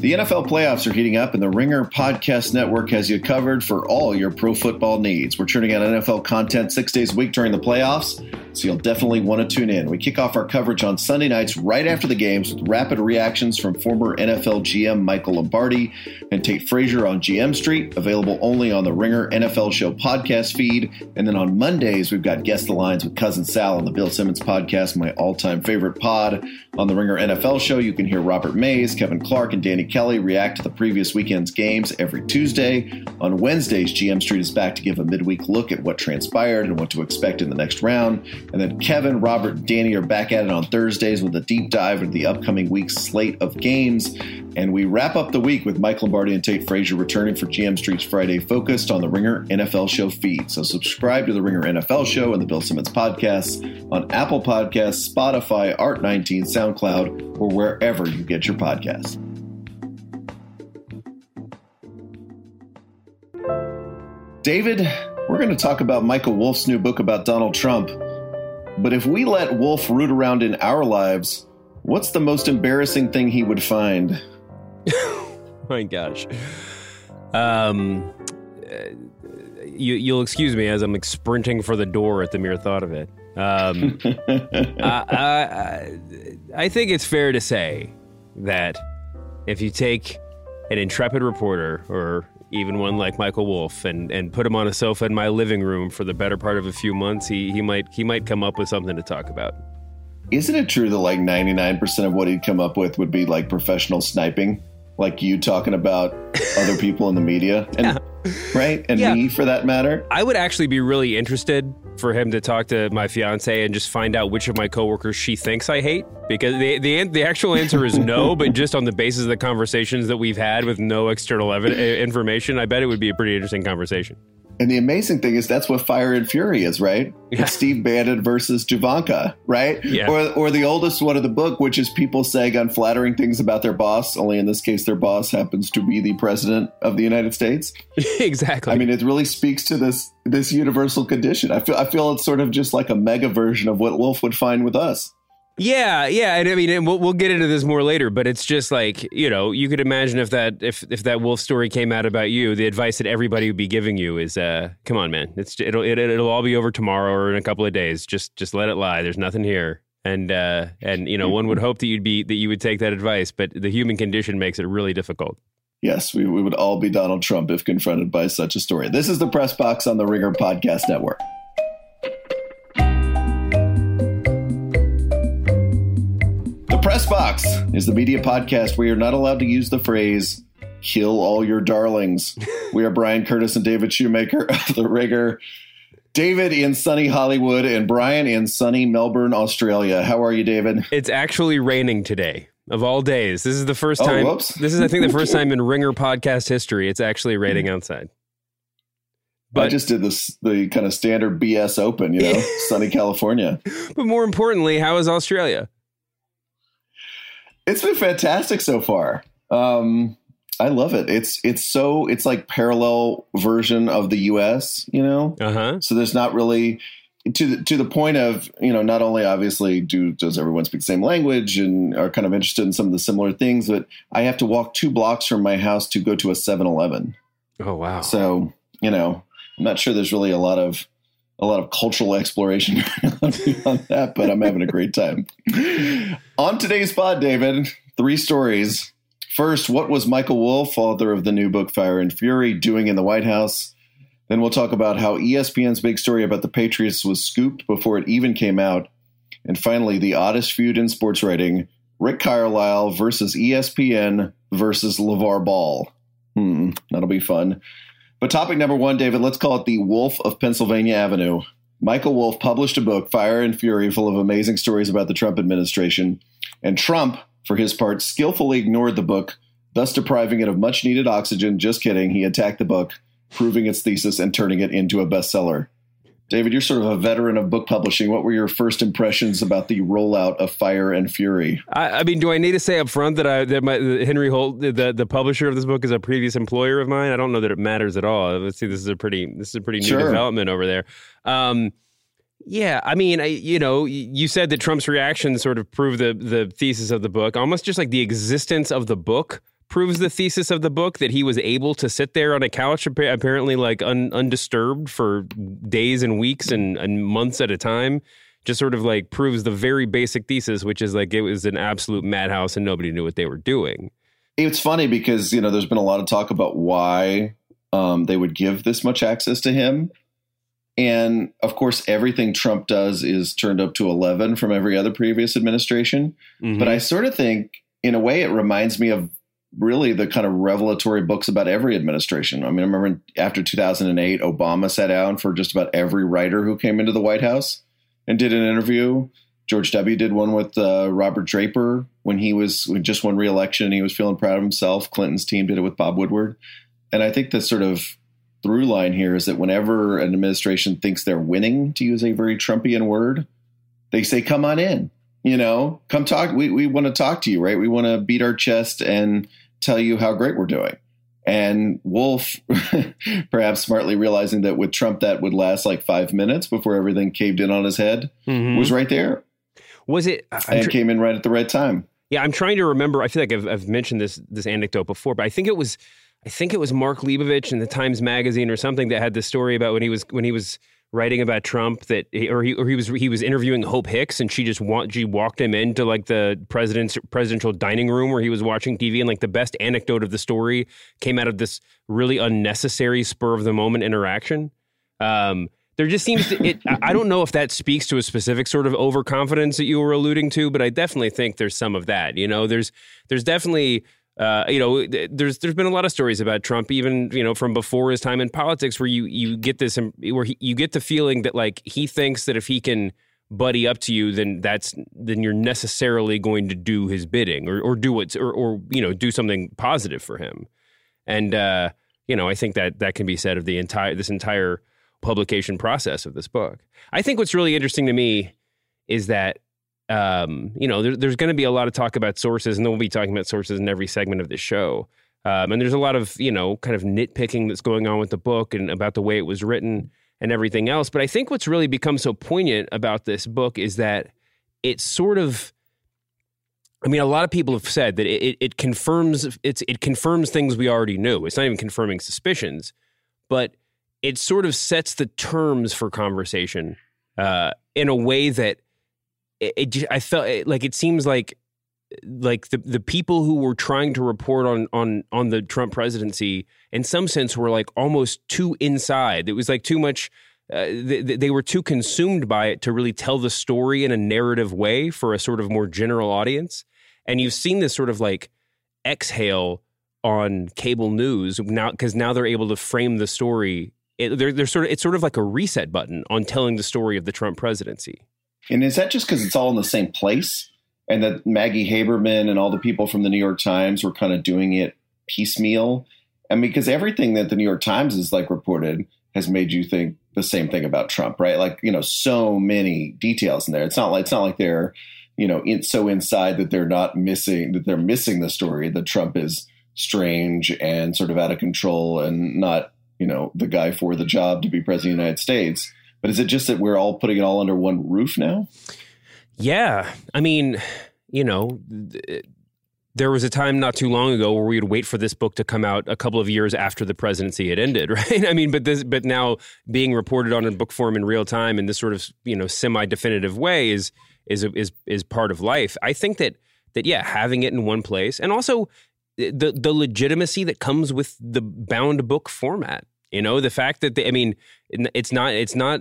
The NFL playoffs are heating up, and the Ringer Podcast Network has you covered for all your pro football needs. We're churning out NFL content six days a week during the playoffs, so you'll definitely want to tune in. We kick off our coverage on Sunday nights right after the games with rapid reactions from former NFL GM Michael Lombardi and Tate Frazier on GM Street, available only on the Ringer NFL Show podcast feed. And then on Mondays, we've got Guess the Lines with Cousin Sal on the Bill Simmons podcast, my all time favorite pod. On the Ringer NFL Show, you can hear Robert Mays, Kevin Clark, and Danny Kelly react to the previous weekend's games every Tuesday. On Wednesdays, GM Street is back to give a midweek look at what transpired and what to expect in the next round. And then Kevin, Robert, and Danny are back at it on Thursdays with a deep dive into the upcoming week's slate of games. And we wrap up the week with Mike Lombardi and Tate Frazier returning for GM Street's Friday focused on the Ringer NFL Show feed. So subscribe to the Ringer NFL Show and the Bill Simmons podcasts on Apple Podcasts, Spotify, Art19, SoundCloud, or wherever you get your podcasts. David, we're going to talk about Michael Wolff's new book about Donald Trump. But if we let Wolff root around in our lives, what's the most embarrassing thing he would find? My gosh. Um, uh, you, you'll excuse me as I'm like sprinting for the door at the mere thought of it. Um, I, I, I think it's fair to say that if you take an intrepid reporter or even one like Michael Wolff, and, and put him on a sofa in my living room for the better part of a few months, he, he might he might come up with something to talk about. Isn't it true that like 99% of what he'd come up with would be like professional sniping? Like you talking about other people in the media and yeah. Right? And yeah. me for that matter. I would actually be really interested for him to talk to my fiance and just find out which of my coworkers she thinks I hate because the the, the actual answer is no, but just on the basis of the conversations that we've had with no external evidence, information, I bet it would be a pretty interesting conversation. And the amazing thing is that's what Fire and Fury is, right? Yeah. Steve Bannon versus Javanka, right? Yeah. Or, or the oldest one of the book, which is people saying unflattering things about their boss. Only in this case, their boss happens to be the president of the United States. exactly. I mean, it really speaks to this this universal condition. I feel I feel it's sort of just like a mega version of what Wolff would find with us. Yeah, yeah, and I mean, we'll, we'll get into this more later, but it's just like you know, you could imagine if that if if that Wolff story came out about you, the advice that everybody would be giving you is, uh, "Come on, man, it's it'll it, will it will all be over tomorrow or in a couple of days. Just just let it lie. There's nothing here." And uh, and you know, one would hope that you'd be that you would take that advice, but the human condition makes it really difficult. Yes, we, we would all be Donald Trump if confronted by such a story. This is the Press Box on the Ringer Podcast Network. Press Box is the media podcast where you're not allowed to use the phrase kill all your darlings. we are Bryan Curtis and David Shoemaker of The Ringer. David in sunny Hollywood and Bryan in sunny Melbourne, Australia. How are you, David? It's actually raining today. Of all days, this is the first oh, time. Oh, this is, I think, the first time in Ringer podcast history it's actually raining outside. But I just did this the kind of standard BS Open, you know, sunny California. But more importantly, how is Australia? It's been fantastic so far. Um, I love it. It's it's so it's like parallel version of the U.S. You know, uh-huh. so there's not really to the, to the point of you know not only obviously do does everyone speak the same language and are kind of interested in some of the similar things, but I have to walk two blocks from my house to go to a 7-Eleven. Oh wow! So you know, I'm not sure there's really a lot of a lot of cultural exploration on that, but I'm having a great time. on today's pod, David, three stories. First, what was Michael Wolff, author of the new book Fire and Fury, doing in the White House? Then we'll talk about how ESPN's big story about the Patriots was scooped before it even came out. And finally, the oddest feud in sports writing Rick Carlisle versus ESPN versus LaVar Ball. Hmm, that'll be fun. But topic number one, David, let's call it the Wolf of Pennsylvania Avenue. Michael Wolff published a book, Fire and Fury, full of amazing stories about the Trump administration. And Trump, for his part, skillfully ignored the book, thus depriving it of much needed oxygen. Just kidding. He attacked the book, proving its thesis and turning it into a bestseller. David, you're sort of a veteran of book publishing. What were your first impressions about the rollout of Fire and Fury? I, I mean, do I need to say up front that I that my Henry Holt, the the publisher of this book, is a previous employer of mine? I don't know that it matters at all. Let's see, this is a pretty this is a pretty new sure. development over there. Um, yeah, I mean, I, you know, you said that Trump's reaction sort of proved the the thesis of the book, almost just like the existence of the book proves the thesis of the book that he was able to sit there on a couch apparently like un, undisturbed for days and weeks and, and months at a time just sort of like proves the very basic thesis which is like it was an absolute madhouse and nobody knew what they were doing. It's funny because you know there's been a lot of talk about why um, they would give this much access to him. And of course everything trump does is turned up to 11 from every other previous administration. Mm-hmm. but i sort of think in a way it reminds me of really the kind of revelatory books about every administration. I mean, I remember after 2008, Obama sat down for just about every writer who came into the White House and did an interview. George W. did one with uh, Robert Draper when he was when just won re-election. He was feeling proud of himself. Clinton's team did it with Bob Woodward, and I think the sort of through line here is that whenever an administration thinks they're winning, to use a very Trumpian word, they say, "Come on in." you know, come talk. We, we want to talk to you, right? We want to beat our chest and tell you how great we're doing. And Wolff, perhaps smartly realizing that with Trump that would last like five minutes before everything caved in on his head, mm-hmm. was right there. Was it? I'm and tr- came in right at the right time. Yeah, I'm trying to remember. I feel like I've, I've mentioned this this anecdote before, but I think it was I think it was Mark Leibovich in the Times Magazine or something that had this story about when he was when he was writing about Trump that he, or he or he was he was interviewing Hope Hicks and she just she walked him into like the president's presidential dining room where he was watching TV and like the best anecdote of the story came out of this really unnecessary spur of the moment interaction. Um, there just seems to it. I don't know if that speaks to a specific sort of overconfidence that you were alluding to, but I definitely think there's some of that. You know, there's there's definitely uh, you know, there's there's been a lot of stories about Trump, even you know from before his time in politics, where you you get this where he, you get the feeling that like he thinks that if he can buddy up to you, then that's then you're necessarily going to do his bidding or or do what or or you know do something positive for him, and uh, you know I think that that can be said of the entire this entire publication process of this book. I think what's really interesting to me is that um, you know, there, there's going to be a lot of talk about sources, and then we'll be talking about sources in every segment of the show. Um, and there's a lot of, you know, kind of nitpicking that's going on with the book and about the way it was written and everything else. But I think what's really become so poignant about this book is that it sort of, I mean, a lot of people have said that it, it confirms it's it confirms things we already knew. It's not even confirming suspicions, but it sort of sets the terms for conversation uh, in a way that it, it I felt it, like it seems like like the the people who were trying to report on on on the Trump presidency in some sense were like almost too inside. It was like too much. Uh, they, they, were too consumed by it to really tell the story in a narrative way for a sort of more general audience. And you've seen this sort of like exhale on cable news now because now they're able to frame the story. It, they're, they're sort of it's sort of like a reset button on telling the story of the Trump presidency. And is that just because it's all in the same place? And that Maggie Haberman and all the people from the New York Times were kind of doing it piecemeal? Mean, because everything that the New York Times is like reported has made you think the same thing about Trump, right? Like, you know, so many details in there. It's not like it's not like they're, you know, in, so inside that they're not missing that they're missing the story that Trump is strange and sort of out of control and not, you know, the guy for the job to be president of the United States. But is it just that we're all putting it all under one roof now? Yeah. I mean, you know, there was a time not too long ago where we would wait for this book to come out a couple of years after the presidency had ended, right? I mean, but this, but now being reported on in book form in real time in this sort of you know semi-definitive way is is is is part of life. I think that that yeah, having it in one place, and also the the legitimacy that comes with the bound book format. You know, the fact that they, I mean, it's not, it's not,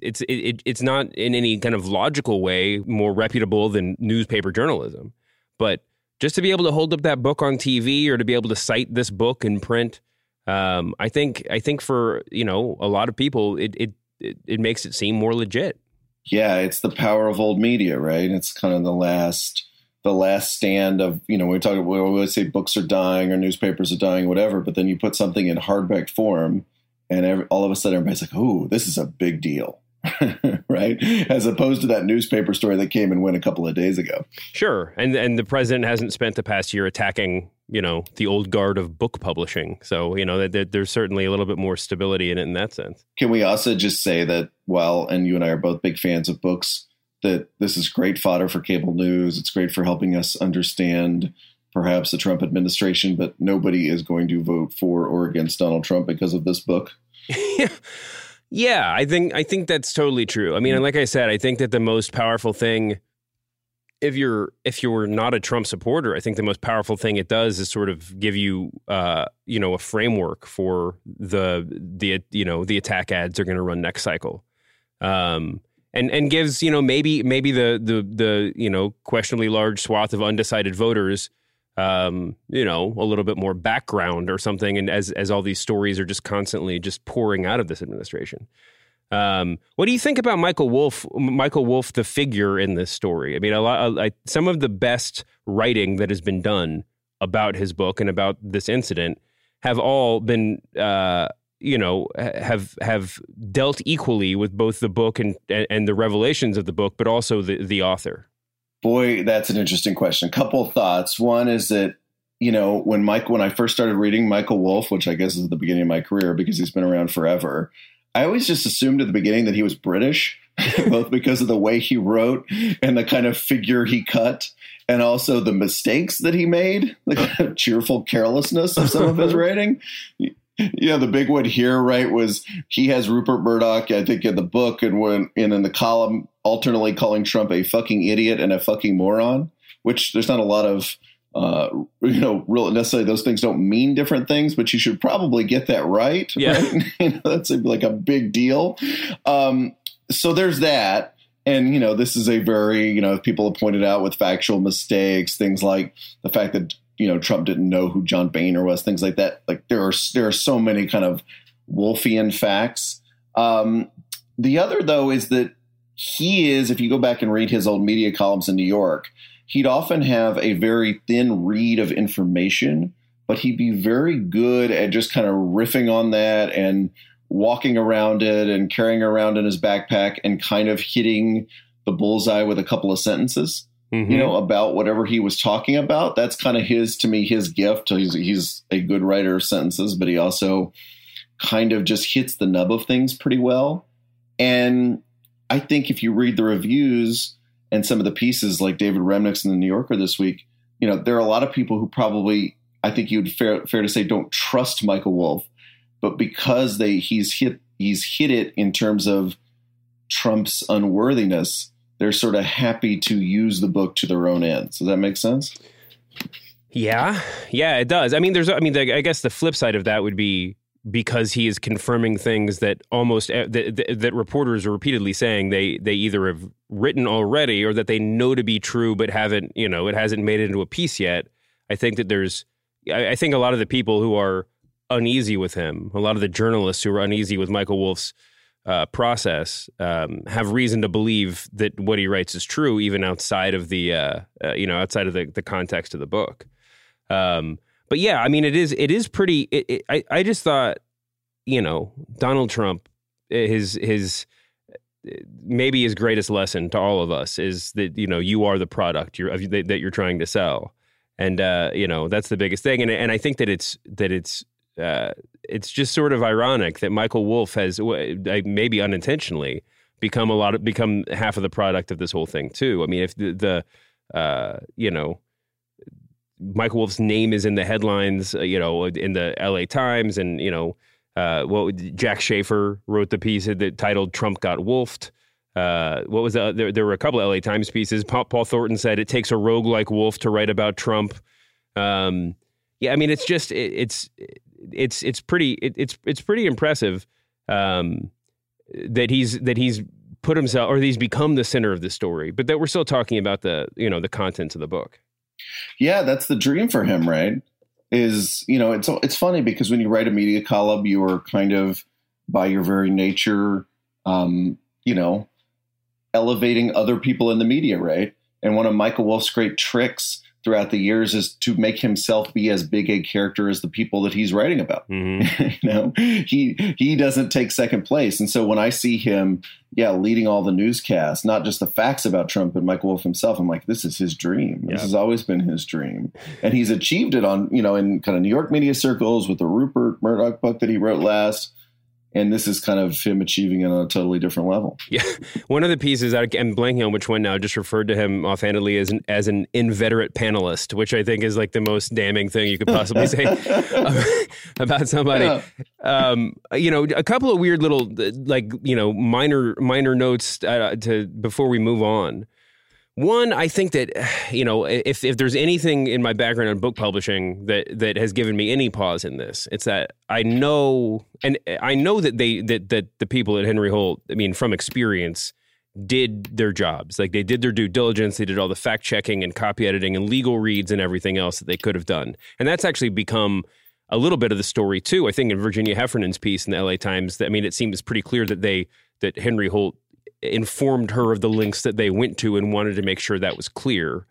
it's, it, it's not in any kind of logical way more reputable than newspaper journalism. But just to be able to hold up that book on TV or to be able to cite this book in print, um, I think, I think for you know a lot of people, it, it it it makes it seem more legit. Yeah, it's the power of old media, right? It's kind of the last the last stand of you know we talk we always say books are dying or newspapers are dying whatever but then you put something in hardback form and every, all of a sudden everybody's like oh this is a big deal. Right? As opposed to that newspaper story that came and went a couple of days ago. Sure. And and the president hasn't spent the past year attacking you know the old guard of book publishing. So you know that there's certainly a little bit more stability in it in that sense. Can we also just say that while and you and i are both big fans of books that this is great fodder for cable news. It's great for helping us understand perhaps the Trump administration, but nobody is going to vote for or against Donald Trump because of this book. yeah, I think I think that's totally true. I mean, like I said, I think that the most powerful thing if you're if you're not a Trump supporter, I think the most powerful thing it does is sort of give you uh, you know a framework for the the you know the attack ads are going to run next cycle. Um, and and gives you know maybe maybe the the the you know questionably large swath of undecided voters um, you know a little bit more background or something and as as all these stories are just constantly just pouring out of this administration um, what do you think about Michael Wolff? Michael Wolff the figure in this story I mean a lot I, some of the best writing that has been done about his book and about this incident have all been uh, you know have have dealt equally with both the book and and the revelations of the book, but also the the author? Boy, that's an interesting question. Couple thoughts. One is that you know when Mike when I first started reading Michael Wolff, which I guess is the beginning of my career because he's been around forever. I always just assumed at the beginning that he was British, both because of the way he wrote and the kind of figure he cut, and also the mistakes that he made, the kind of cheerful carelessness of some of his writing yeah, the big one here, right, was he has Rupert Murdoch, I think, in the book and when and in the column alternately calling Trump a fucking idiot and a fucking moron, which there's not a lot of uh, you know, real necessarily those things don't mean different things, but you should probably get that right. Yeah, right? you know, that's a, like a big deal. Um, so there's that, and you know, this is a very you know people have pointed out with factual mistakes, things like the fact that you know Trump didn't know who John Boehner was, things like that. Like there are there are so many kind of Wolfian facts. Um, the other though is that he is, if you go back and read his old media columns in New York, he'd often have a very thin read of information, but he'd be very good at just kind of riffing on that and walking around it and carrying around in his backpack and kind of hitting the bullseye with a couple of sentences mm-hmm. you know, about whatever he was talking about. That's kind of his, to me, his gift. He's, he's a good writer of sentences, but he also kind of just hits the nub of things pretty well. And I think if you read the reviews and some of the pieces like David Remnick's in the New Yorker this week, you know, there are a lot of people who probably, I think you'd fair, fair to say, don't trust Michael Wolff, but because they he's hit he's hit it in terms of Trump's unworthiness, they're sort of happy to use the book to their own ends. Does that make sense? Yeah, yeah, it does. I mean, there's, I mean, the, I guess the flip side of that would be because he is confirming things that almost eh, that, that, that, reporters are repeatedly saying they they either have written already or that they know to be true but haven't you know it hasn't made it into a piece yet. I think that there's I, I think a lot of the people who are uneasy with him, a lot of the journalists who are uneasy with Michael Wolff's uh, process um, have reason to believe that what he writes is true, even outside of the uh, uh, you know outside of the, the context of the book. Um, but yeah, I mean, it is it is pretty. It, it, I I just thought, you know, Donald Trump, his his maybe his greatest lesson to all of us is that you know you are the product you're that, that you're trying to sell, and uh, you know that's the biggest thing. And and I think that it's that it's uh, it's just sort of ironic that Michael Wolff has maybe unintentionally become a lot of become half of the product of this whole thing too. I mean, if the, the uh, you know Michael Wolff's name is in the headlines, uh, you know, in the L.A. Times, and you know, uh, what Jack Shafer wrote the piece that titled "Trump Got Wolfed." Uh, what was the, there? There were a couple of L.A. Times pieces. Paul, Paul Thornton said it takes a rogue like Wolff to write about Trump. Um, yeah, I mean, it's just it, it's it's it's pretty it, it's it's pretty impressive um, that he's that he's put himself or he's become the center of the story, but that we're still talking about the you know the contents of the book. Yeah, that's the dream for him, right? Is you know it's it's funny because when you write a media column, you are kind of by your very nature, um, you know, elevating other people in the media, right? And one of Michael Wolff's great tricks throughout the years is to make himself be as big a character as the people that he's writing about. Mm-hmm. you know, he he doesn't take second place, and so when I see him, yeah, leading all the newscasts, not just the facts about Trump, but Michael Wolff himself, I'm like, this is his dream. This has always been his dream, and he's achieved it on you know in kind of New York media circles with the Rupert Murdoch book that he wrote last. And this is kind of him achieving it on a totally different level. Yeah, one of the pieces I'm blanking on which one now. Just referred to him offhandedly as an, as an inveterate panelist, which I think is like the most damning thing you could possibly say about somebody. Yeah. Um, you know, a couple of weird little like you know minor minor notes uh, to before we move on. One, I think that you know, if if there's anything in my background on book publishing that that has given me any pause in this, it's that I know, and I know that they that that the people at Henry Holt, I mean, from experience, did their jobs. Like they did their due diligence, they did all the fact checking and copy editing and legal reads and everything else that they could have done, and that's actually become a little bit of the story too. I think in Virginia Heffernan's piece in the LA Times, I mean, it seems pretty clear that they that Henry Holt informed her of the links that they went to and wanted to make sure that was clear.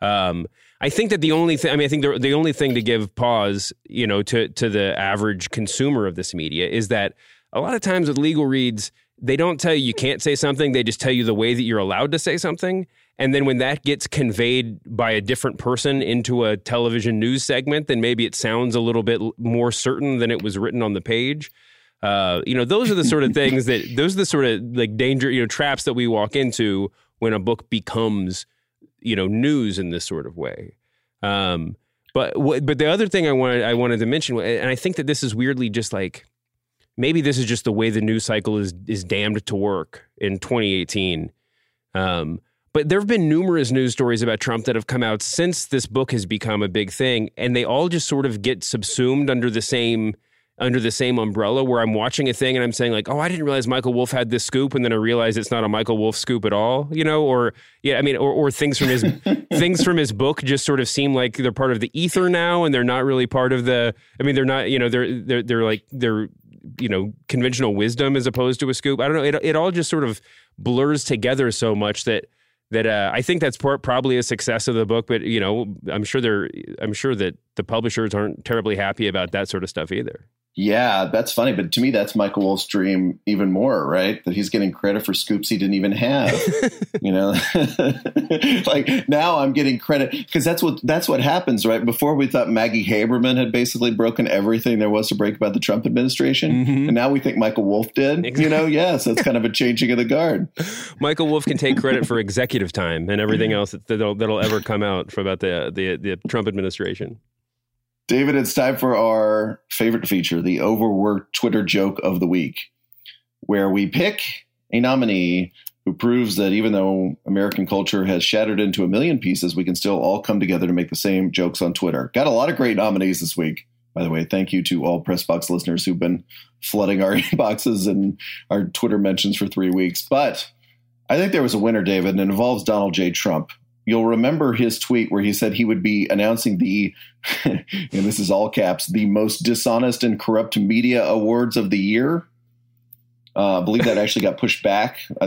Um, I think that the only thing, I mean, I think the, the only thing to give pause, you know, to, to the average consumer of this media is that a lot of times with legal reads, they don't tell you you can't say something. They just tell you the way that you're allowed to say something. And then when that gets conveyed by a different person into a television news segment, then maybe it sounds a little bit more certain than it was written on the page. Uh, you know, those are the sort of things that those are the sort of like danger, you know, traps that we walk into when a book becomes, you know, news in this sort of way. Um, but but the other thing I wanted I wanted to mention, and I think that this is weirdly just like maybe this is just the way the news cycle is is damned to work in 2018. Um, but there have been numerous news stories about Trump that have come out since this book has become a big thing, and they all just sort of get subsumed under the same under the same umbrella where I'm watching a thing and I'm saying like, oh, I didn't realize Michael Wolff had this scoop, and then I realize it's not a Michael Wolff scoop at all, you know, or yeah, I mean, or, or things from his things from his book just sort of seem like they're part of the ether now, and they're not really part of the. I mean, they're not, you know, they're they're they're like they're you know conventional wisdom as opposed to a scoop. I don't know. It it all just sort of blurs together so much that that uh, I think that's part, probably a success of the book. But you know, I'm sure they're I'm sure that the publishers aren't terribly happy about that sort of stuff either. Yeah, that's funny. But to me, that's Michael Wolff's dream even more, right? That he's getting credit for scoops he didn't even have. you know, like now I'm getting credit because that's what that's what happens, right? Before we thought Maggie Haberman had basically broken everything there was to break about the Trump administration, mm-hmm. and now we think Michael Wolff did. Exactly. You know, yes, that's kind of a changing of the guard. Michael Wolff can take credit for executive time and everything else that'll, that'll ever come out for about the the, the Trump administration. David, it's time for our favorite feature, the overworked Twitter joke of the week, where we pick a nominee who proves that even though American culture has shattered into a million pieces, we can still all come together to make the same jokes on Twitter. Got a lot of great nominees this week. By the way, thank you to all Press Box listeners who've been flooding our inboxes and our Twitter mentions for three weeks. But I think there was a winner, David, and it involves Donald J. Trump you'll remember his tweet where he said he would be announcing the, and this is all caps, the most dishonest and corrupt media awards of the year. Uh, I believe that actually got pushed back.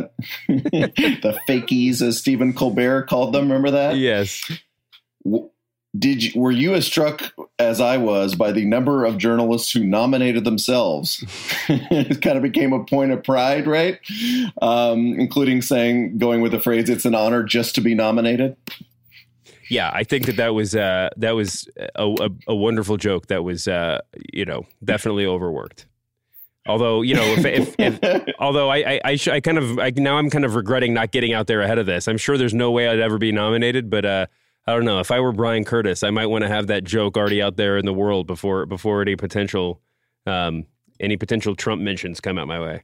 the fakies, as Stephen Colbert called them. Remember that? Yes did you, were you as struck as I was by the number of journalists who nominated themselves? it kind of became a point of pride, right? Um, including saying, going with the phrase, "It's an honor just to be nominated." Yeah, I think that that was uh, that was a, a, a, wonderful joke. That was uh, you know definitely overworked. Although you know, if, if, if although I I, I, sh- I kind of I, now I'm kind of regretting not getting out there ahead of this. I'm sure there's no way I'd ever be nominated, but. Uh, I don't know. If I were Bryan Curtis, I might want to have that joke already out there in the world before before any potential um, any potential Trump mentions come out my way.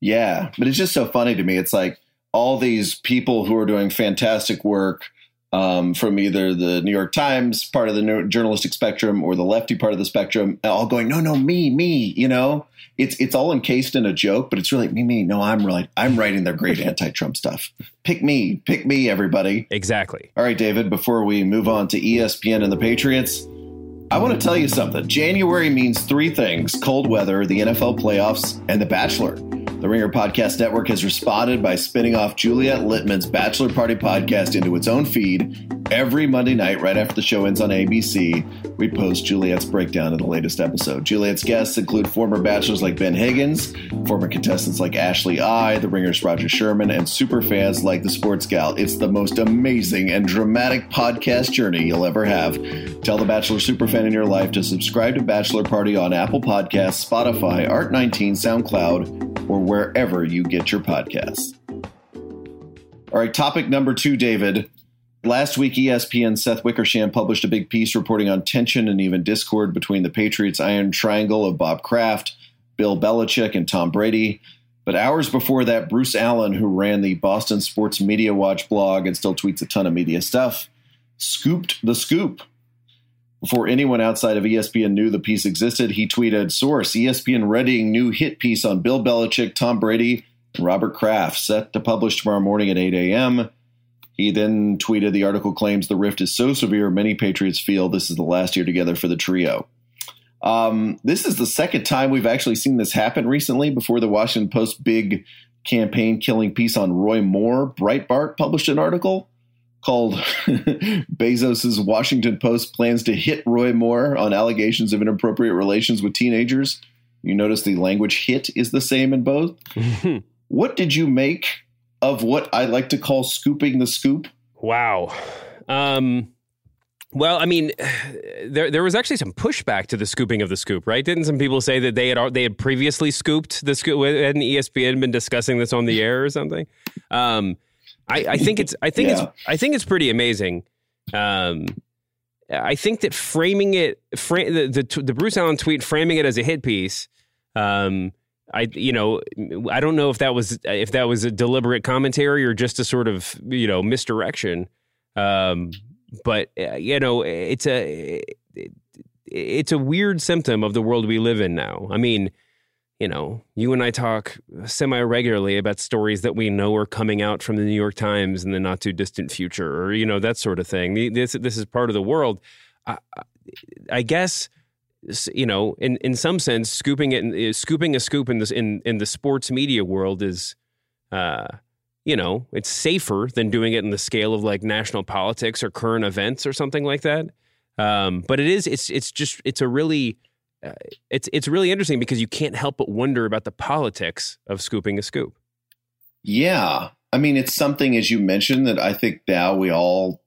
Yeah, but it's just so funny to me. It's like all these people who are doing fantastic work um, from either the New York Times part of the journalistic spectrum or the lefty part of the spectrum, all going, no, no, me, me. You know, it's it's all encased in a joke, but it's really me, me. No, I'm really I'm writing their great anti-Trump stuff. Pick me, pick me, everybody. Exactly. All right, David. Before we move on to ESPN and the Patriots. I want to tell you something. January means three things cold weather, the NFL playoffs, and The Bachelor. The Ringer Podcast Network has responded by spinning off Juliet Litman's Bachelor Party podcast into its own feed. Every Monday night, right after the show ends on ABC, we post Juliet's breakdown of the latest episode. Juliet's guests include former bachelors like Ben Higgins, former contestants like Ashley I, The Ringer's Roger Sherman, and super fans like the Sports Gal. It's the most amazing and dramatic podcast journey you'll ever have. Tell the Bachelor superfan in your life to subscribe to Bachelor Party on Apple Podcasts, Spotify, Art19, SoundCloud, or wherever you get your podcasts. All right, topic number two, David. Last week, ESPN Seth Wickersham published a big piece reporting on tension and even discord between the Patriots' iron triangle of Bob Kraft, Bill Belichick, and Tom Brady. But hours before that, Bruce Allen, who ran the Boston Sports Media Watch blog and still tweets a ton of media stuff, scooped the scoop. Before anyone outside of ESPN knew the piece existed, he tweeted, Source, ESPN readying new hit piece on Bill Belichick, Tom Brady, and Robert Kraft, set to publish tomorrow morning at 8 a.m. He then tweeted the article claims the rift is so severe, many Patriots feel this is the last year together for the trio. Um, this is the second time we've actually seen this happen recently. Before the Washington Post big campaign killing piece on Roy Moore, Breitbart published an article called Bezos's Washington Post plans to hit Roy Moore on allegations of inappropriate relations with teenagers. You notice the language hit is the same in both. what did you make of what I like to call scooping the scoop? Wow. Um, well, I mean, there there was actually some pushback to the scooping of the scoop, right? Didn't some people say that they had they had previously scooped the scoop and ESPN been discussing this on the air or something? Um, I, I, think it's I think yeah. it's I think it's pretty amazing. Um, I think that framing it, fra- the, the, the Bruce Allen tweet, framing it as a hit piece. Um, I you know I don't know if that was if that was a deliberate commentary or just a sort of you know misdirection. Um, but uh, you know it's a it's a weird symptom of the world we live in now. I mean, you know, you and I talk semi regularly about stories that we know are coming out from the New York Times in the not too distant future, or you know that sort of thing. This this is part of the world. I, I guess you know, in, in some sense, scooping it, scooping a scoop in this in in the sports media world is, uh, you know, it's safer than doing it in the scale of like national politics or current events or something like that. Um, but it is, it's it's just it's a really, uh, it's it's really interesting because you can't help but wonder about the politics of scooping a scoop. Yeah, I mean, it's something as you mentioned that I think now we all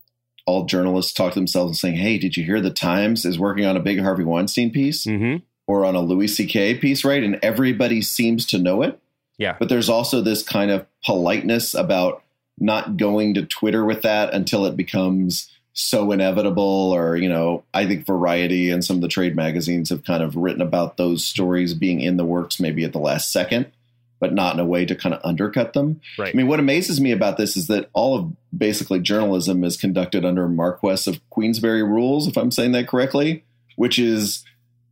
all journalists talk to themselves and saying, "Hey, did you hear the Times is working on a big Harvey Weinstein piece mm-hmm. or on a Louis C.K. piece, right?" And everybody seems to know it. Yeah. But there's also this kind of politeness about not going to Twitter with that until it becomes so inevitable or you know i think variety and some of the trade magazines have kind of written about those stories being in the works maybe at the last second but not in a way to kind of undercut them. Right. I mean, what amazes me about this is that all of basically journalism is conducted under Marquess of Queensberry rules, if I'm saying that correctly, which is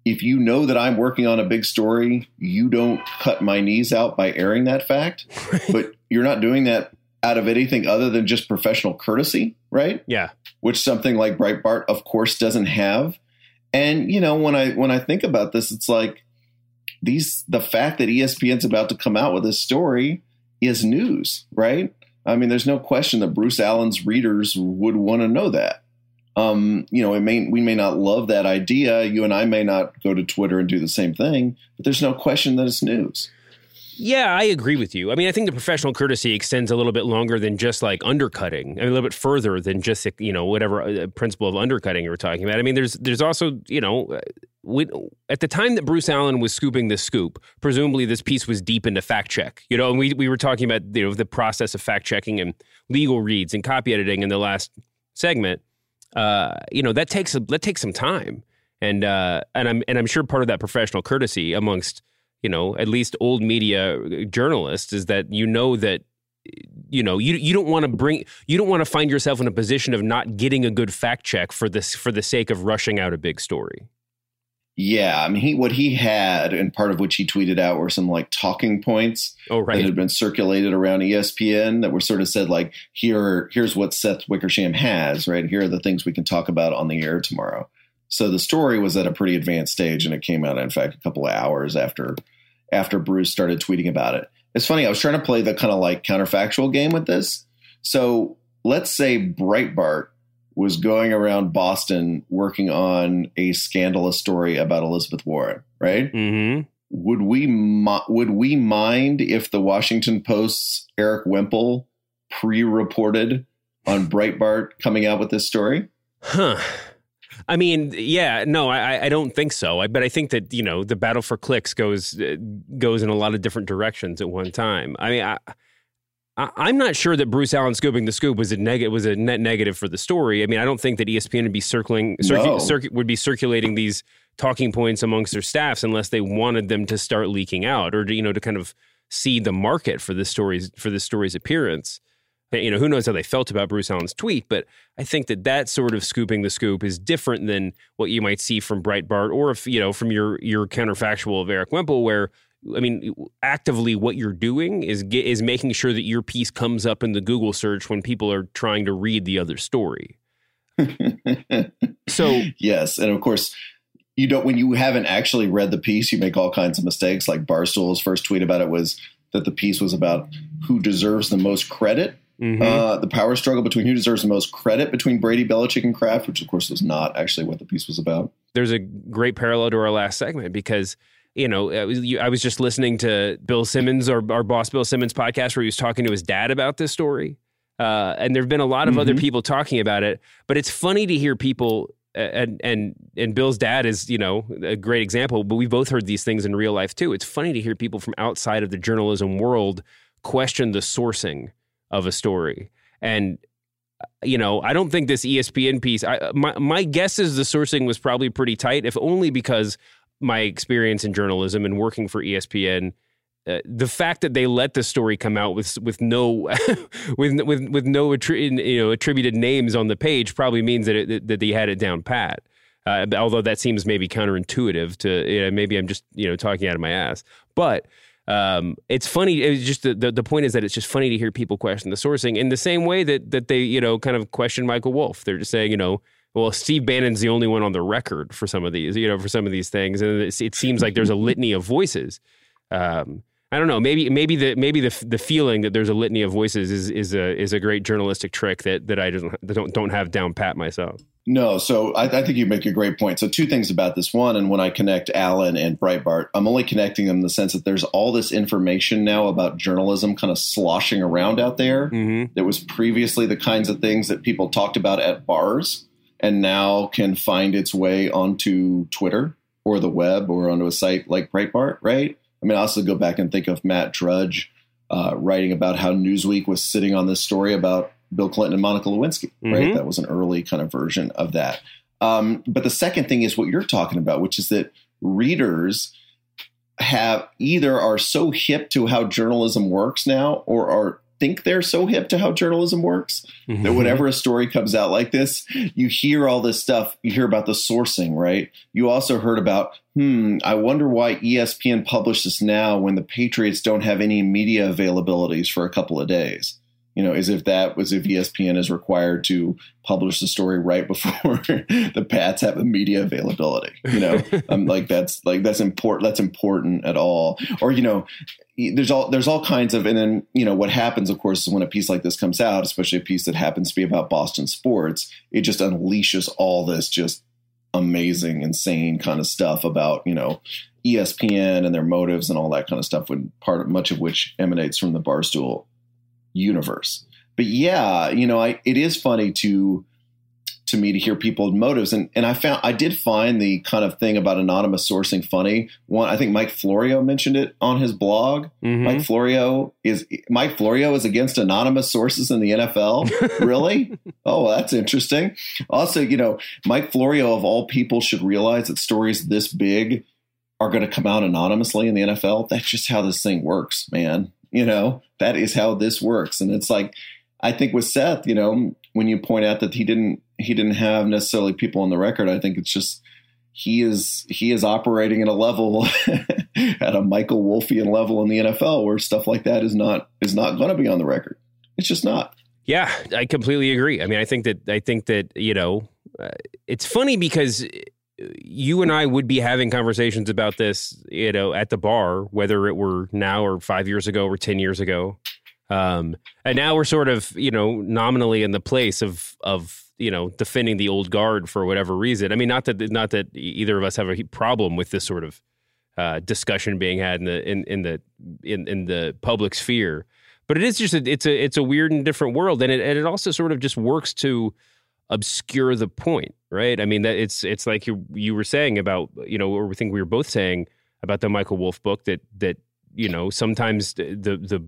if you know that I'm working on a big story, you don't cut my knees out by airing that fact, but you're not doing that out of anything other than just professional courtesy, right? Yeah. Which something like Breitbart, of course, doesn't have. And you know, when I when I think about this, it's like these the fact that ESPN's about to come out with this story is news, right? I mean, there's no question that Bruce Allen's readers would want to know that. Um, you know, it may we may not love that idea. You and I may not go to Twitter and do the same thing, but there's no question that it's news. Yeah, I agree with you. I mean, I think the professional courtesy extends a little bit longer than just like undercutting. I mean, a little bit further than just you know whatever uh, principle of undercutting you were talking about. I mean, there's there's also you know. Uh, at the time that Bruce Allen was scooping the scoop, presumably this piece was deep into fact check. You know, and we we were talking about you know the process of fact checking and legal reads and copy editing in the last segment. Uh, you know, that takes a, that takes some time, and uh, and I'm and I'm sure part of that professional courtesy amongst you know, at least old media uh, journalists is that you know that you know you you don't want to bring you don't want to find yourself in a position of not getting a good fact check for this for the sake of rushing out a big story. Yeah, I mean, he what he had, and part of which he tweeted out were some like talking points oh, right. that had been circulated around ESPN that were sort of said like, here, here's what Seth Wickersham has, right? Here are the things we can talk about on the air tomorrow. So the story was at a pretty advanced stage, and it came out, in fact, a couple of hours after after Bruce started tweeting about it. it's funny. I was trying to play the kind of like counterfactual game with this. So let's say Breitbart was going around Boston working on a scandalous story about Elizabeth Warren, right? Mm-hmm. Would we would we mind if the Washington Post's Erik Wemple pre-reported on Breitbart coming out with this story? Huh. I mean, yeah, no, I, I don't think so. I, but I think that you know the battle for clicks goes uh, goes in a lot of different directions at one time. I mean, I, I, am not sure that Bruce Allen scooping the scoop was a negative was a net negative for the story. I mean, I don't think that ESPN would be circling circu- no. circu- would be circulating these talking points amongst their staffs unless they wanted them to start leaking out or to, you know to kind of see the market for the stories for the story's appearance you know, who knows how they felt about Bruce Allen's tweet, but I think that that sort of scooping the scoop is different than what you might see from Breitbart or if, you know, from your your counterfactual of Erik Wemple, where I mean, actively what you're doing is is making sure that your piece comes up in the Google search when people are trying to read the other story. so yes, and of course, you don't when you haven't actually read the piece, you make all kinds of mistakes. Like Barstool's first tweet about it was that the piece was about who deserves the most credit Mm-hmm. Uh, the power struggle between who deserves the most credit between Brady, Belichick, and Kraft, which of course was not actually what the piece was about. There's a great parallel to our last segment because you know I was, I was just listening to Bill Simmons, our, our boss Bill Simmons podcast, where he was talking to his dad about this story. Uh, and there have been a lot of mm-hmm. other people talking about it, but it's funny to hear people and and and Bill's dad is you know a great example. But we both heard these things in real life too. It's funny to hear people from outside of the journalism world question the sourcing of a story. And you know, I don't think this ESPN piece. I, my my guess is the sourcing was probably pretty tight, if only because my experience in journalism and working for ESPN. Uh, the fact that they let the story come out with with no with with with no attri- you know attributed names on the page probably means that it, that they had it down pat. Uh, although that seems maybe counterintuitive to you know, maybe I'm just you know talking out of my ass, but um, it's funny. It's just the, the, the point is that it's just funny to hear people question the sourcing in the same way that that they you know kind of question Michael Wolff. They're just saying you know well Steve Bannon's the only one on the record for some of these you know for some of these things, and it, it seems like there's a litany of voices. Um, I don't know. Maybe maybe the maybe the the feeling that there's a litany of voices is is a is a great journalistic trick that that I don't don't don't have down pat myself. No, so I, I, think you make a great point. So two things about this. One, and when I connect Allen and Breitbart, I'm only connecting them in the sense that there's all this information now about journalism kind of sloshing around out there. Mm-hmm. That was previously the kinds of things that people talked about at bars, and now can find its way onto Twitter or the web or onto a site like Breitbart. Right? I mean, I also go back and think of Matt Drudge uh, writing about how Newsweek was sitting on this story about Bill Clinton and Monica Lewinsky, mm-hmm. right? That was an early kind of version of that. Um, but the second thing is what you're talking about, which is that readers have either are so hip to how journalism works now or are think they're so hip to how journalism works mm-hmm. that whenever a story comes out like this, you hear all this stuff. You hear about the sourcing, right? You also heard about, hmm, I wonder why ESPN published this now when the Patriots don't have any media availabilities for a couple of days you know, as if that was if ESPN is required to publish the story right before the Pats have a media availability. You know, I'm um, like that's like that's important. That's important at all. Or you know, there's all there's all kinds of and then you know what happens of course is when a piece like this comes out, especially a piece that happens to be about Boston sports, it just unleashes all this just amazing, insane kind of stuff about you know ESPN and their motives and all that kind of stuff. When part of much of which emanates from the Barstool universe. But yeah, you know, I, it is funny to to me to hear people's motives and and I found I did find the kind of thing about anonymous sourcing funny. One I think Mike Florio mentioned it on his blog. Mm-hmm. Mike Florio is Mike Florio is against anonymous sources in the NFL. really? oh, that's interesting. Also, you know, Mike Florio of all people should realize that stories this big are going to come out anonymously in the NFL. That's just how this thing works, man. You know, that is how this works. And it's like, I think with Seth, you know, when you point out that he didn't he didn't have necessarily people on the record, I think it's just he is he is operating at a level at a Michael Wolfian level in the NFL where stuff like that is not is not going to be on the record. It's just not. Yeah, I completely agree. I mean, I think that I think that you know, uh, it's funny because you and I would be having conversations about this, you know, at the bar, whether it were now or five years ago or ten years ago. Um, and now we're sort of, you know, nominally in the place of of you know defending the old guard for whatever reason. I mean, not that not that either of us have a problem with this sort of uh, discussion being had in the in, in the in, in the public sphere, but it is just a, it's a it's a weird and different world, and it and it also sort of just works to obscure the point, right? I mean, that it's it's like you you were saying about you know, or I think we were both saying about the Michael Wolff book that that you know sometimes the the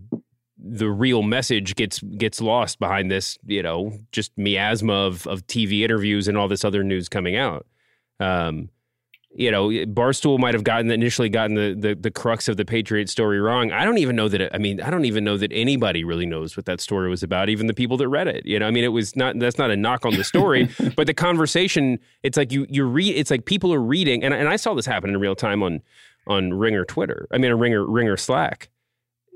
the real message gets gets lost behind this, you know, just miasma of of TV interviews and all this other news coming out. Um, you know, Barstool might have gotten initially gotten the, the the crux of the Patriot story wrong. I don't even know that. It, I mean, I don't even know that anybody really knows what that story was about. Even the people that read it. You know, I mean, it was not. That's not a knock on the story, but the conversation. It's like you you read. It's like people are reading, and and I saw this happen in real time on on Ringer Twitter. I mean, a Ringer Ringer Slack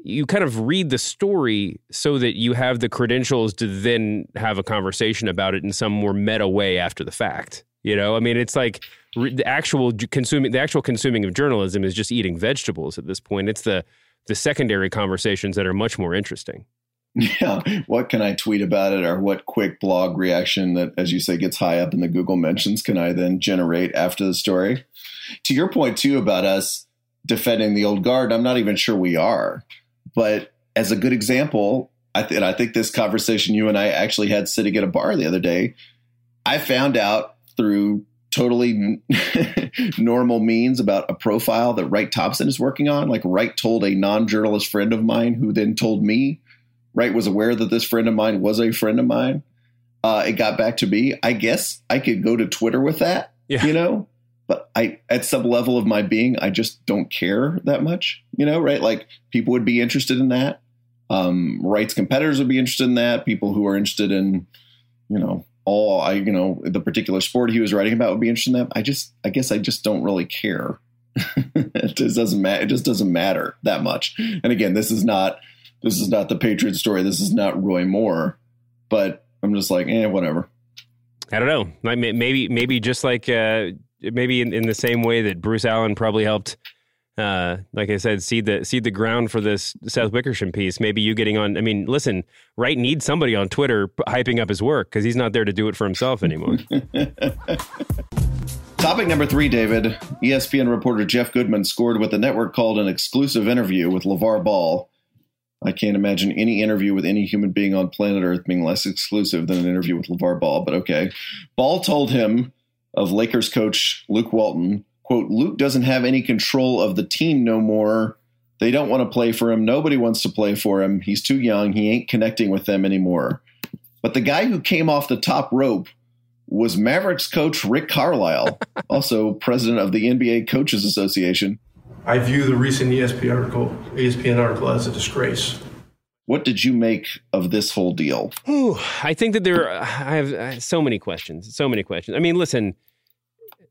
you kind of read the story so that you have the credentials to then have a conversation about it in some more meta way after the fact. You know, I mean, it's like the actual consuming the actual consuming of journalism is just eating vegetables at this point. It's the the secondary conversations that are much more interesting. Yeah, what can I tweet about it, or what quick blog reaction that, as you say, gets high up in the Google mentions can I then generate after the story? To your point too about us defending the old guard, I'm not even sure we are. But as a good example, I th- and I think this conversation you and I actually had sitting at a bar the other day, I found out through totally normal means about a profile that Wright Thompson is working on. Like Wright told a non-journalist friend of mine who then told me. Wright was aware that this friend of mine was a friend of mine. Uh, it got back to me. I guess I could go to Twitter with that, yeah. you know, but I, at some level of my being, I just don't care that much, you know, right? Like people would be interested in that. Um, Wright's competitors would be interested in that. People who are interested in, you know, all I, you know, the particular sport he was writing about would be interested in that. I just, I guess I just don't really care. it just doesn't matter. It just doesn't matter that much. And again, this is not, this is not the Patriot story. This is not Roy Moore, but I'm just like, eh, whatever. I don't know. Maybe, maybe just like, uh, maybe in, in the same way that Bruce Allen probably helped uh, like I said, seed the seed the ground for this Seth Wickersham piece. Maybe you getting on. I mean, listen, Wright needs somebody on Twitter hyping up his work because he's not there to do it for himself anymore. Topic number three, David. ESPN reporter Jeff Goodman scored what the network called an exclusive interview with LaVar Ball. I can't imagine any interview with any human being on planet Earth being less exclusive than an interview with LaVar Ball, but okay. Ball told him of Lakers coach Luke Walton, quote, Luke doesn't have any control of the team no more. They don't want to play for him. Nobody wants to play for him. He's too young. He ain't connecting with them anymore. But the guy who came off the top rope was Mavericks coach Rick Carlisle, also president of the NBA Coaches Association. I view the recent ESPN article, ESPN article as a disgrace. What did you make of this whole deal? Ooh, I think that there. are, I have so many questions. So many questions. I mean, listen,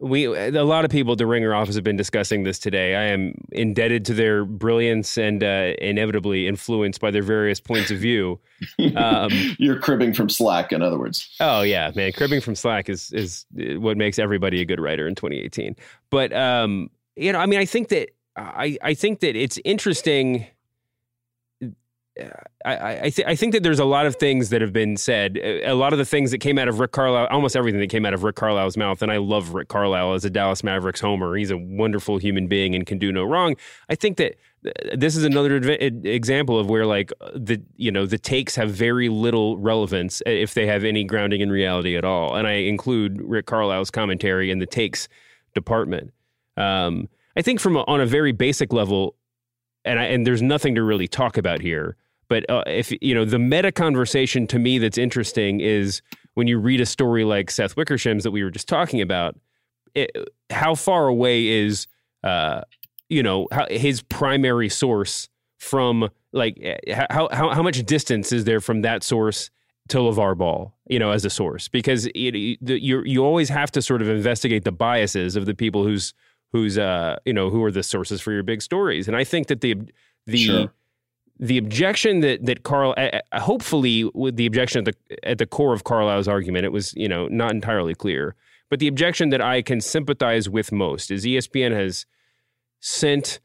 we a lot of people at the Ringer office have been discussing this today. I am indebted to their brilliance and uh, inevitably influenced by their various points of view. Um, You're cribbing from Slack, in other words. Oh yeah, man, cribbing from Slack is is what makes everybody a good writer in 2018. But um, you know, I mean, I think that I I think that it's interesting I, I, th- I, think that there's a lot of things that have been said. A lot of the things that came out of Rick Carlisle, almost everything that came out of Rick Carlisle's mouth, and I love Rick Carlisle as a Dallas Mavericks homer. He's a wonderful human being and can do no wrong. I think that this is another example of where like the you know the takes have very little relevance if they have any grounding in reality at all. And I include Rick Carlisle's commentary in the takes department. Um, I think from a, on a very basic level, and I, and there's nothing to really talk about here but uh, if you know the meta conversation to me that's interesting is when you read a story like Seth Wickersham's that we were just talking about, it, how far away is uh, you know how, his primary source from like eh, how, how how much distance is there from that source to LaVar Ball, you know, as a source? Because it, you you always have to sort of investigate the biases of the people who's who's uh you know who are the sources for your big stories, and I think that the the sure the objection that that Carl, uh, hopefully, with the objection at the at the core of Carlisle's argument, it was you know not entirely clear. But the objection that I can sympathize with most is ESPN has sent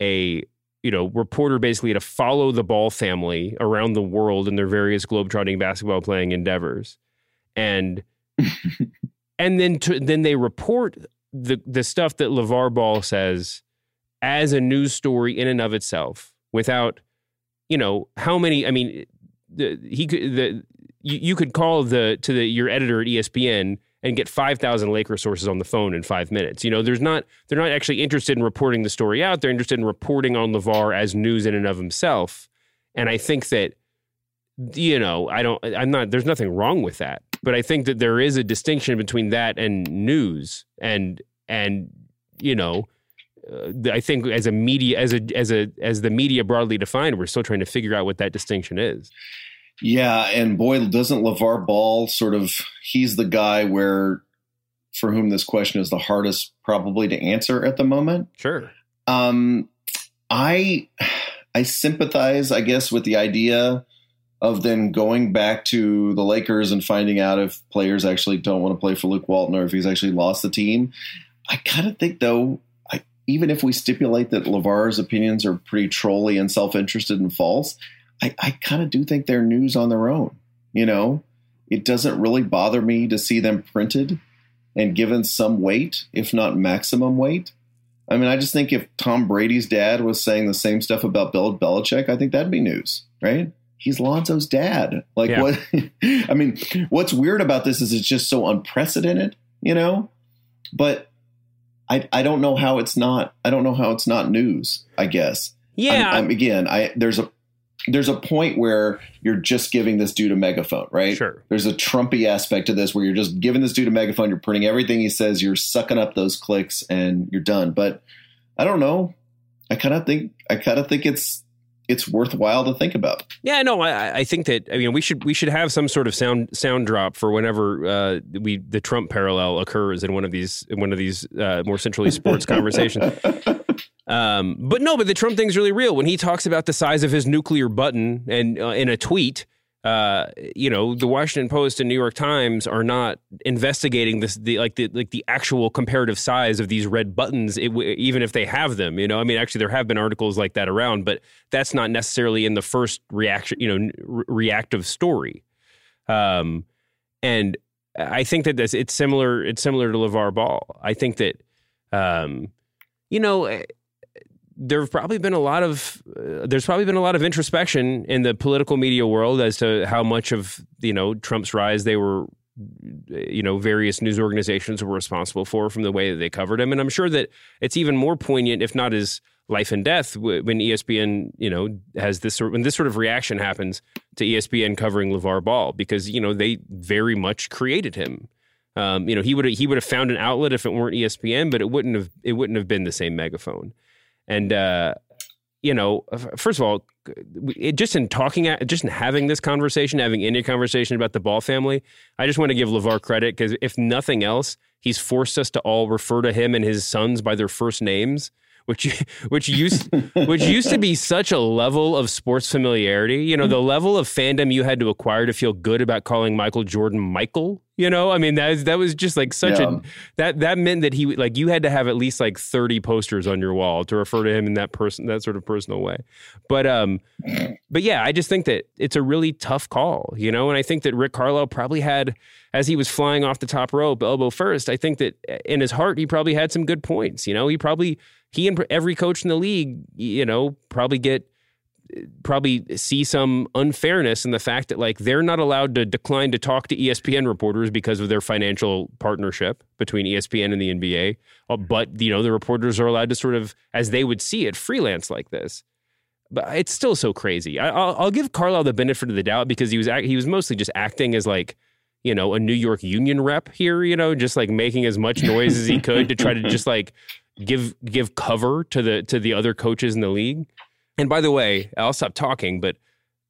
a you know reporter basically to follow the ball family around the world in their various globetrotting basketball playing endeavors, and and then to, then they report the the stuff that LaVar Ball says as a news story in and of itself without you know how many i mean the, he could the you, you could call the to the your editor at espn and get 5000 laker sources on the phone in five minutes. You know there's not they're not actually interested in reporting the story out. They're interested in reporting on lavar as news in and of himself. And i think that you know i don't i'm not there's nothing wrong with that. But i think that there is a distinction between that and news and and you know I think as a media as a as a as the media broadly defined, we're still trying to figure out what that distinction is. Yeah, and boy, doesn't LaVar Ball sort of he's the guy where for whom this question is the hardest probably to answer at the moment. Sure. Um I I sympathize, I guess, with the idea of then going back to the Lakers and finding out if players actually don't want to play for Luke Walton or if he's actually lost the team. I kind of think though even if we stipulate that LaVar's opinions are pretty trolly and self interested and false, I, I kind of do think they're news on their own. You know, it doesn't really bother me to see them printed and given some weight, if not maximum weight. I mean, I just think if Tom Brady's dad was saying the same stuff about Bill Belichick, I think that'd be news, right? He's Lonzo's dad. Like yeah. what? I mean, what's weird about this is it's just so unprecedented, you know. But I, I don't know how it's not I don't know how it's not news. I guess. Yeah. I'm, I'm, again, I there's a there's a point where you're just giving this dude a megaphone, right? Sure. There's a Trumpy aspect to this where you're just giving this dude a megaphone. You're printing everything he says. You're sucking up those clicks, and you're done. But I don't know. I kind of think I kind of think it's it's worthwhile to think about. Yeah, no, I, I think that I mean we should we should have some sort of sound sound drop for whenever uh, we the Trump parallel occurs in one of these in one of these uh, more centrally sports conversations. Um, but no, but the Trump thing's really real when he talks about the size of his nuclear button and uh, in a tweet uh, you know, the Washington Post and New York Times are not investigating this, the like the like the actual comparative size of these red buttons, it, even if they have them. You know, I mean, actually, there have been articles like that around, but that's not necessarily in the first reaction, you know, re- reactive story. Um, and I think that this it's similar. It's similar to LaVar Ball. I think that, um, you know there have probably been a lot of uh, there's probably been a lot of introspection in the political media world as to how much of you know Trump's rise they were you know various news organizations were responsible for from the way that they covered him. And I'm sure that it's even more poignant if not as life and death when ESPN you know has this sort when this sort of reaction happens to ESPN covering LaVar Ball because you know they very much created him. Um, you know he would he would have found an outlet if it weren't ESPN but it wouldn't have it wouldn't have been the same megaphone and uh, you know, first of all, it, just in talking, just in having this conversation, having any conversation about the Ball family, I just want to give LaVar credit because if nothing else, he's forced us to all refer to him and his sons by their first names which which used which used to be such a level of sports familiarity. You know, the level of fandom you had to acquire to feel good about calling Michael Jordan Michael. You know, I mean that was, that was just like such yeah. a that that meant that he like you had to have at least like thirty posters on your wall to refer to him in that person that sort of personal way. But um, but yeah, I just think that it's a really tough call. You know, and I think that Rick Carlisle probably had as he was flying off the top rope elbow first. I think that in his heart he probably had some good points. You know, he probably he and every coach in the league, you know, probably get probably see some unfairness in the fact that like they're not allowed to decline to talk to ESPN reporters because of their financial partnership between ESPN and the NBA. Uh, but you know the reporters are allowed to sort of, as they would see it, freelance like this. But it's still so crazy. I, will I'll give Carlisle the benefit of the doubt because he was he was mostly just acting as like you know a New York Union rep here. You know, just like making as much noise as he could to try to just like give give cover to the to the other coaches in the league. And by the way, I'll stop talking, but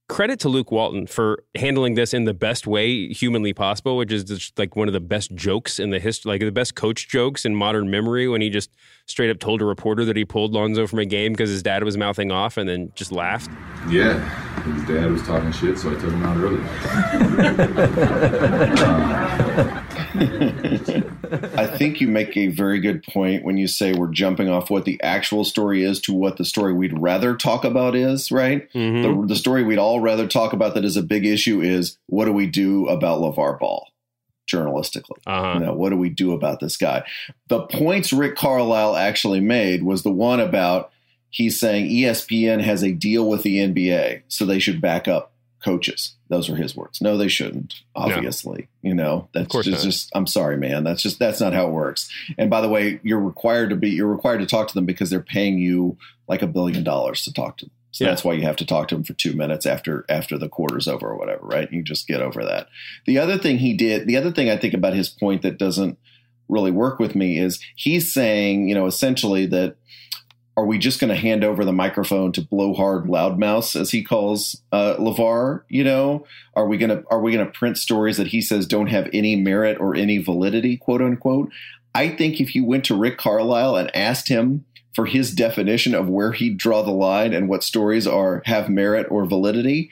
credit to Luke Walton for handling this in the best way humanly possible, which is just like one of the best jokes in the history, like the best coach jokes in modern memory when he just straight up told a reporter that he pulled Lonzo from a game because his dad was mouthing off and then just laughed. Yeah, his dad was talking shit, so I took him out early. Uh, I think you make a very good point when you say we're jumping off what the actual story is to what the story we'd rather talk about is, right? Mhm. The, the story we'd all rather talk about that is a big issue is what do we do about LaVar Ball journalistically? Uh-huh. You know, what do we do about this guy? The points Rick Carlisle actually made was the one about he's saying ESPN has a deal with the NBA, so they should back up coaches. Those are his words. No, they shouldn't. Obviously, you know that's just, not. just. I'm sorry, man. That's just that's not how it works. And by the way, you're required to be you're required to talk to them because they're paying you like a billion dollars to talk to them. So Yeah. that's why you have to talk to them for two minutes after after the quarter's over or whatever, right? You just get over that. The other thing he did, the other thing I think about his point that doesn't really work with me is he's saying, you know, essentially that are we just going to hand over the microphone to blowhard loudmouths, as he calls uh, LaVar? You know, are we going to are we going to print stories that he says don't have any merit or any validity, quote unquote? I think if you went to Rick Carlisle and asked him for his definition of where he'd draw the line and what stories are have merit or validity,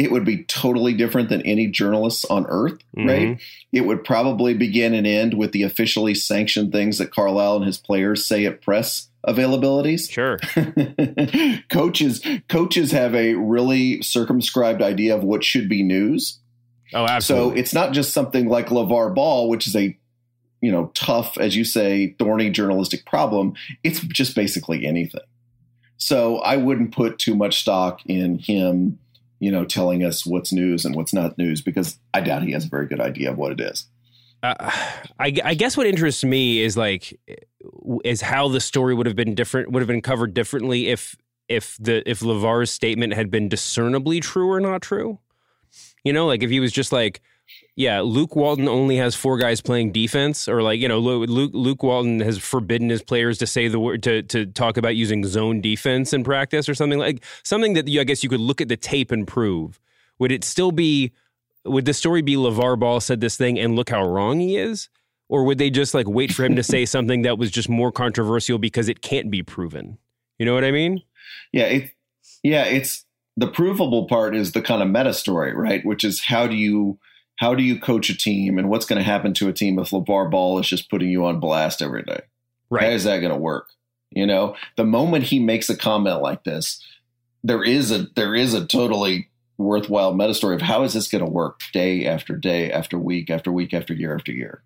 it would be totally different than any journalists on earth, mm-hmm. right? It would probably begin and end with the officially sanctioned things that Carlisle and his players say at press availabilities. Sure. coaches coaches have a really circumscribed idea of what should be news. Oh, absolutely. So it's not just something like LaVar Ball, which is a you know tough, as you say, thorny journalistic problem. It's just basically anything. So I wouldn't put too much stock in him, you know, telling us what's news and what's not news because I doubt he has a very good idea of what it is. uh, I, I guess what interests me is like is how the story would have been different would have been covered differently if if the if Lavar's statement had been discernibly true or not true. You know, like if he was just like, yeah, Luke Walton only has four guys playing defense, or like you know, Luke Luke Walton has forbidden his players to say the word to to talk about using zone defense in practice or something like something that you, I guess you could look at the tape and prove. Would it still be? Would the story be LaVar Ball said this thing and look how wrong he is? Or would they just like wait for him to say something that was just more controversial because it can't be proven? You know what I mean? Yeah, it, yeah, it's the provable part is the kind of meta story, right? Which is how do you how do you coach a team and what's going to happen to a team if LaVar Ball is just putting you on blast every day? How is that going to work? You know, the moment he makes a comment like this, there is a there is a totally worthwhile meta story of how is this going to work day after day after week after week after year after year,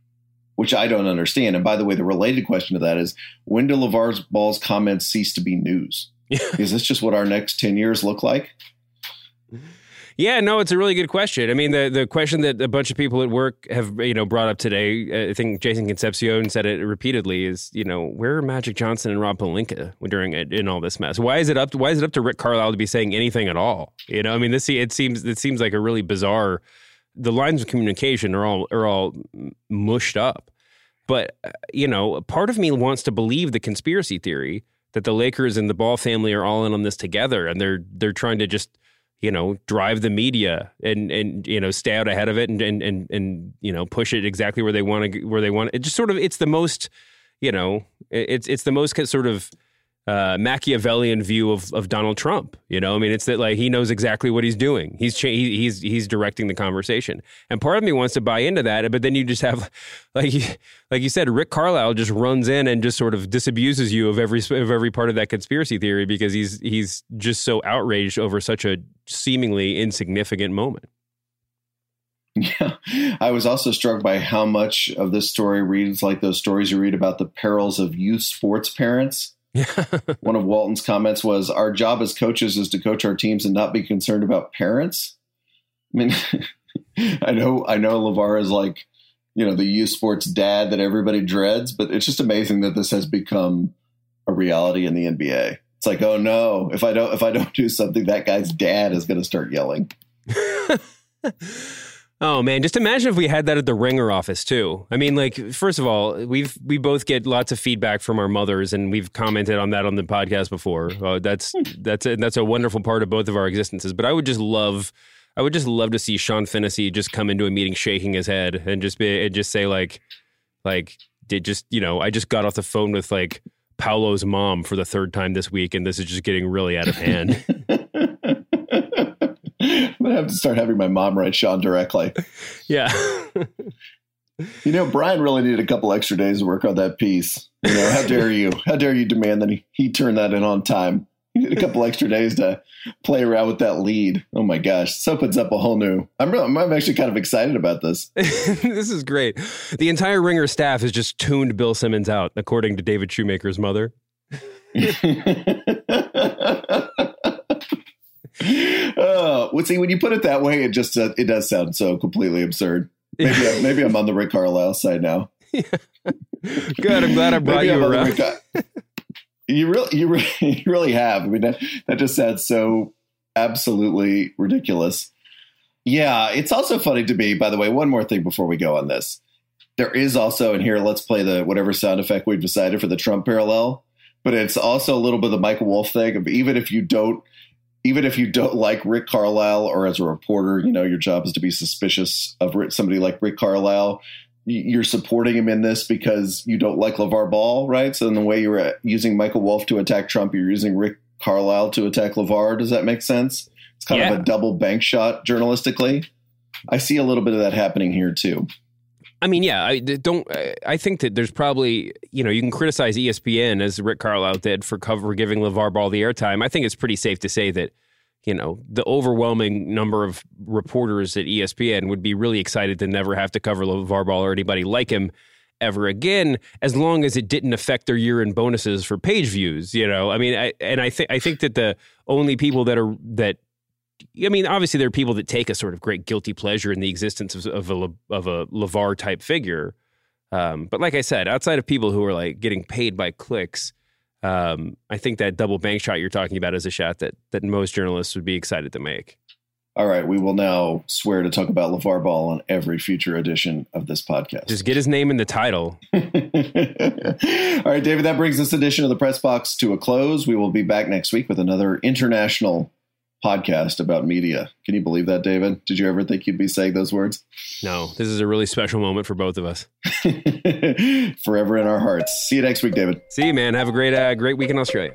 which I don't understand. And by the way, the related question to that is when do LaVar's Ball's comments cease to be news? is this just what our next 10 years look like? Yeah, no, it's a really good question. I mean, the the question that a bunch of people at work have you know brought up today, I think Jason Concepcion said it repeatedly, is you know where are Magic Johnson and Rob Pelinka during it in all this mess? Why is it up? To, why is it up to Rick Carlisle to be saying anything at all? You know, I mean, this it seems it seems like a really bizarre. The lines of communication are all are all mushed up, but uh, you know, part of me wants to believe the conspiracy theory that the Lakers and the Ball family are all in on this together, and they're they're trying to just you know drive the media and and you know stay out ahead of it and and and, and you know push it exactly where they want to where they want it. Just sort of it's the most you know it's it's the most sort of uh, Machiavellian view of, of Donald Trump. You know, I mean, it's that like he knows exactly what he's doing. He's cha- he, he's he's directing the conversation, and part of me wants to buy into that. But then you just have, like like you said, Rick Carlisle just runs in and just sort of disabuses you of every of every part of that conspiracy theory because he's he's just so outraged over such a seemingly insignificant moment. Yeah. I was also struck by how much of this story reads like those stories you read about the perils of youth sports parents. One of Walton's comments was Our job as coaches is to coach our teams and not be concerned about parents. I mean, I know, I know LaVar is like, you know, the youth sports dad that everybody dreads, but it's just amazing that this has become a reality in the NBA. It's like, oh no, if I don't, if I don't do something, that guy's dad is going to start yelling. Oh man, just imagine if we had that at the Ringer office too. I mean, like, first of all, we've we both get lots of feedback from our mothers, and we've commented on that on the podcast before. Uh, that's that's a, that's a wonderful part of both of our existences. But I would just love, I would just love to see Sean Fennessey just come into a meeting shaking his head and just be and just say like, like, did just you know, I just got off the phone with like Paolo's mom for the third time this week, and this is just getting really out of hand. Gonna have to start having my mom write Sean directly. yeah. You know, Bryan really needed a couple extra days to work on that piece. You know, how dare you? How dare you demand that he, he turn that in on time? He needed a couple extra days to play around with that lead. Oh my gosh, this opens up a whole new. I'm really, I'm actually kind of excited about this. this is great. The entire Ringer staff has just tuned Bill Simmons out, according to David Shoemaker's mother. oh, well, see, when you put it that way, it just uh, it does sound so completely absurd. Maybe I'm, maybe I'm on the Rick Carlisle side now. Good. I'm glad I brought you I'm around. you really, you really, you really have. I mean, that that just sounds so absolutely ridiculous. Yeah, it's also funny to me. By the way, one more thing before we go on this, there is also in here. Let's play the whatever sound effect we've decided for the Trump parallel, but it's also a little bit of the Michael Wolff thing. Of even if you don't even if you don't like Rick Carlisle or as a reporter, you know, your job is to be suspicious of somebody like Rick Carlisle. You're supporting him in this because you don't like LaVar Ball, right? So in the way you're uh, using Michael Wolff to attack Trump, you're using Rick Carlisle to attack LaVar. Does that make sense? It's kind yeah. of a double bank shot journalistically. I see a little bit of that happening here too. I mean, yeah, I don't. I think that there's probably, you know, you can criticize ESPN as Rick Carlisle did for cover giving LaVar Ball the airtime. I think it's pretty safe to say that, you know, the overwhelming number of reporters at ESPN would be really excited to never have to cover LaVar Ball or anybody like him ever again, as long as it didn't affect their year in bonuses for page views. You know, I mean, I, and I think I think that the only people that are that I mean, obviously there are people that take a sort of great guilty pleasure in the existence of, of a of a LaVar type figure. Um, but like I said, outside of people who are like getting paid by clicks, um, I think that double bank shot you're talking about is a shot that that most journalists would be excited to make. All right, we will now swear to talk about LaVar Ball on every future edition of this podcast. Just get his name in the title. All right, David, that brings this edition of the Press Box to a close. We will be back next week with another international podcast about media. Can you believe that, David? Did you ever think you'd be saying those words? No, this is a really special moment for both of us. Forever in our hearts. See you next week, David. See you, man. Have a great, uh, great week in Australia.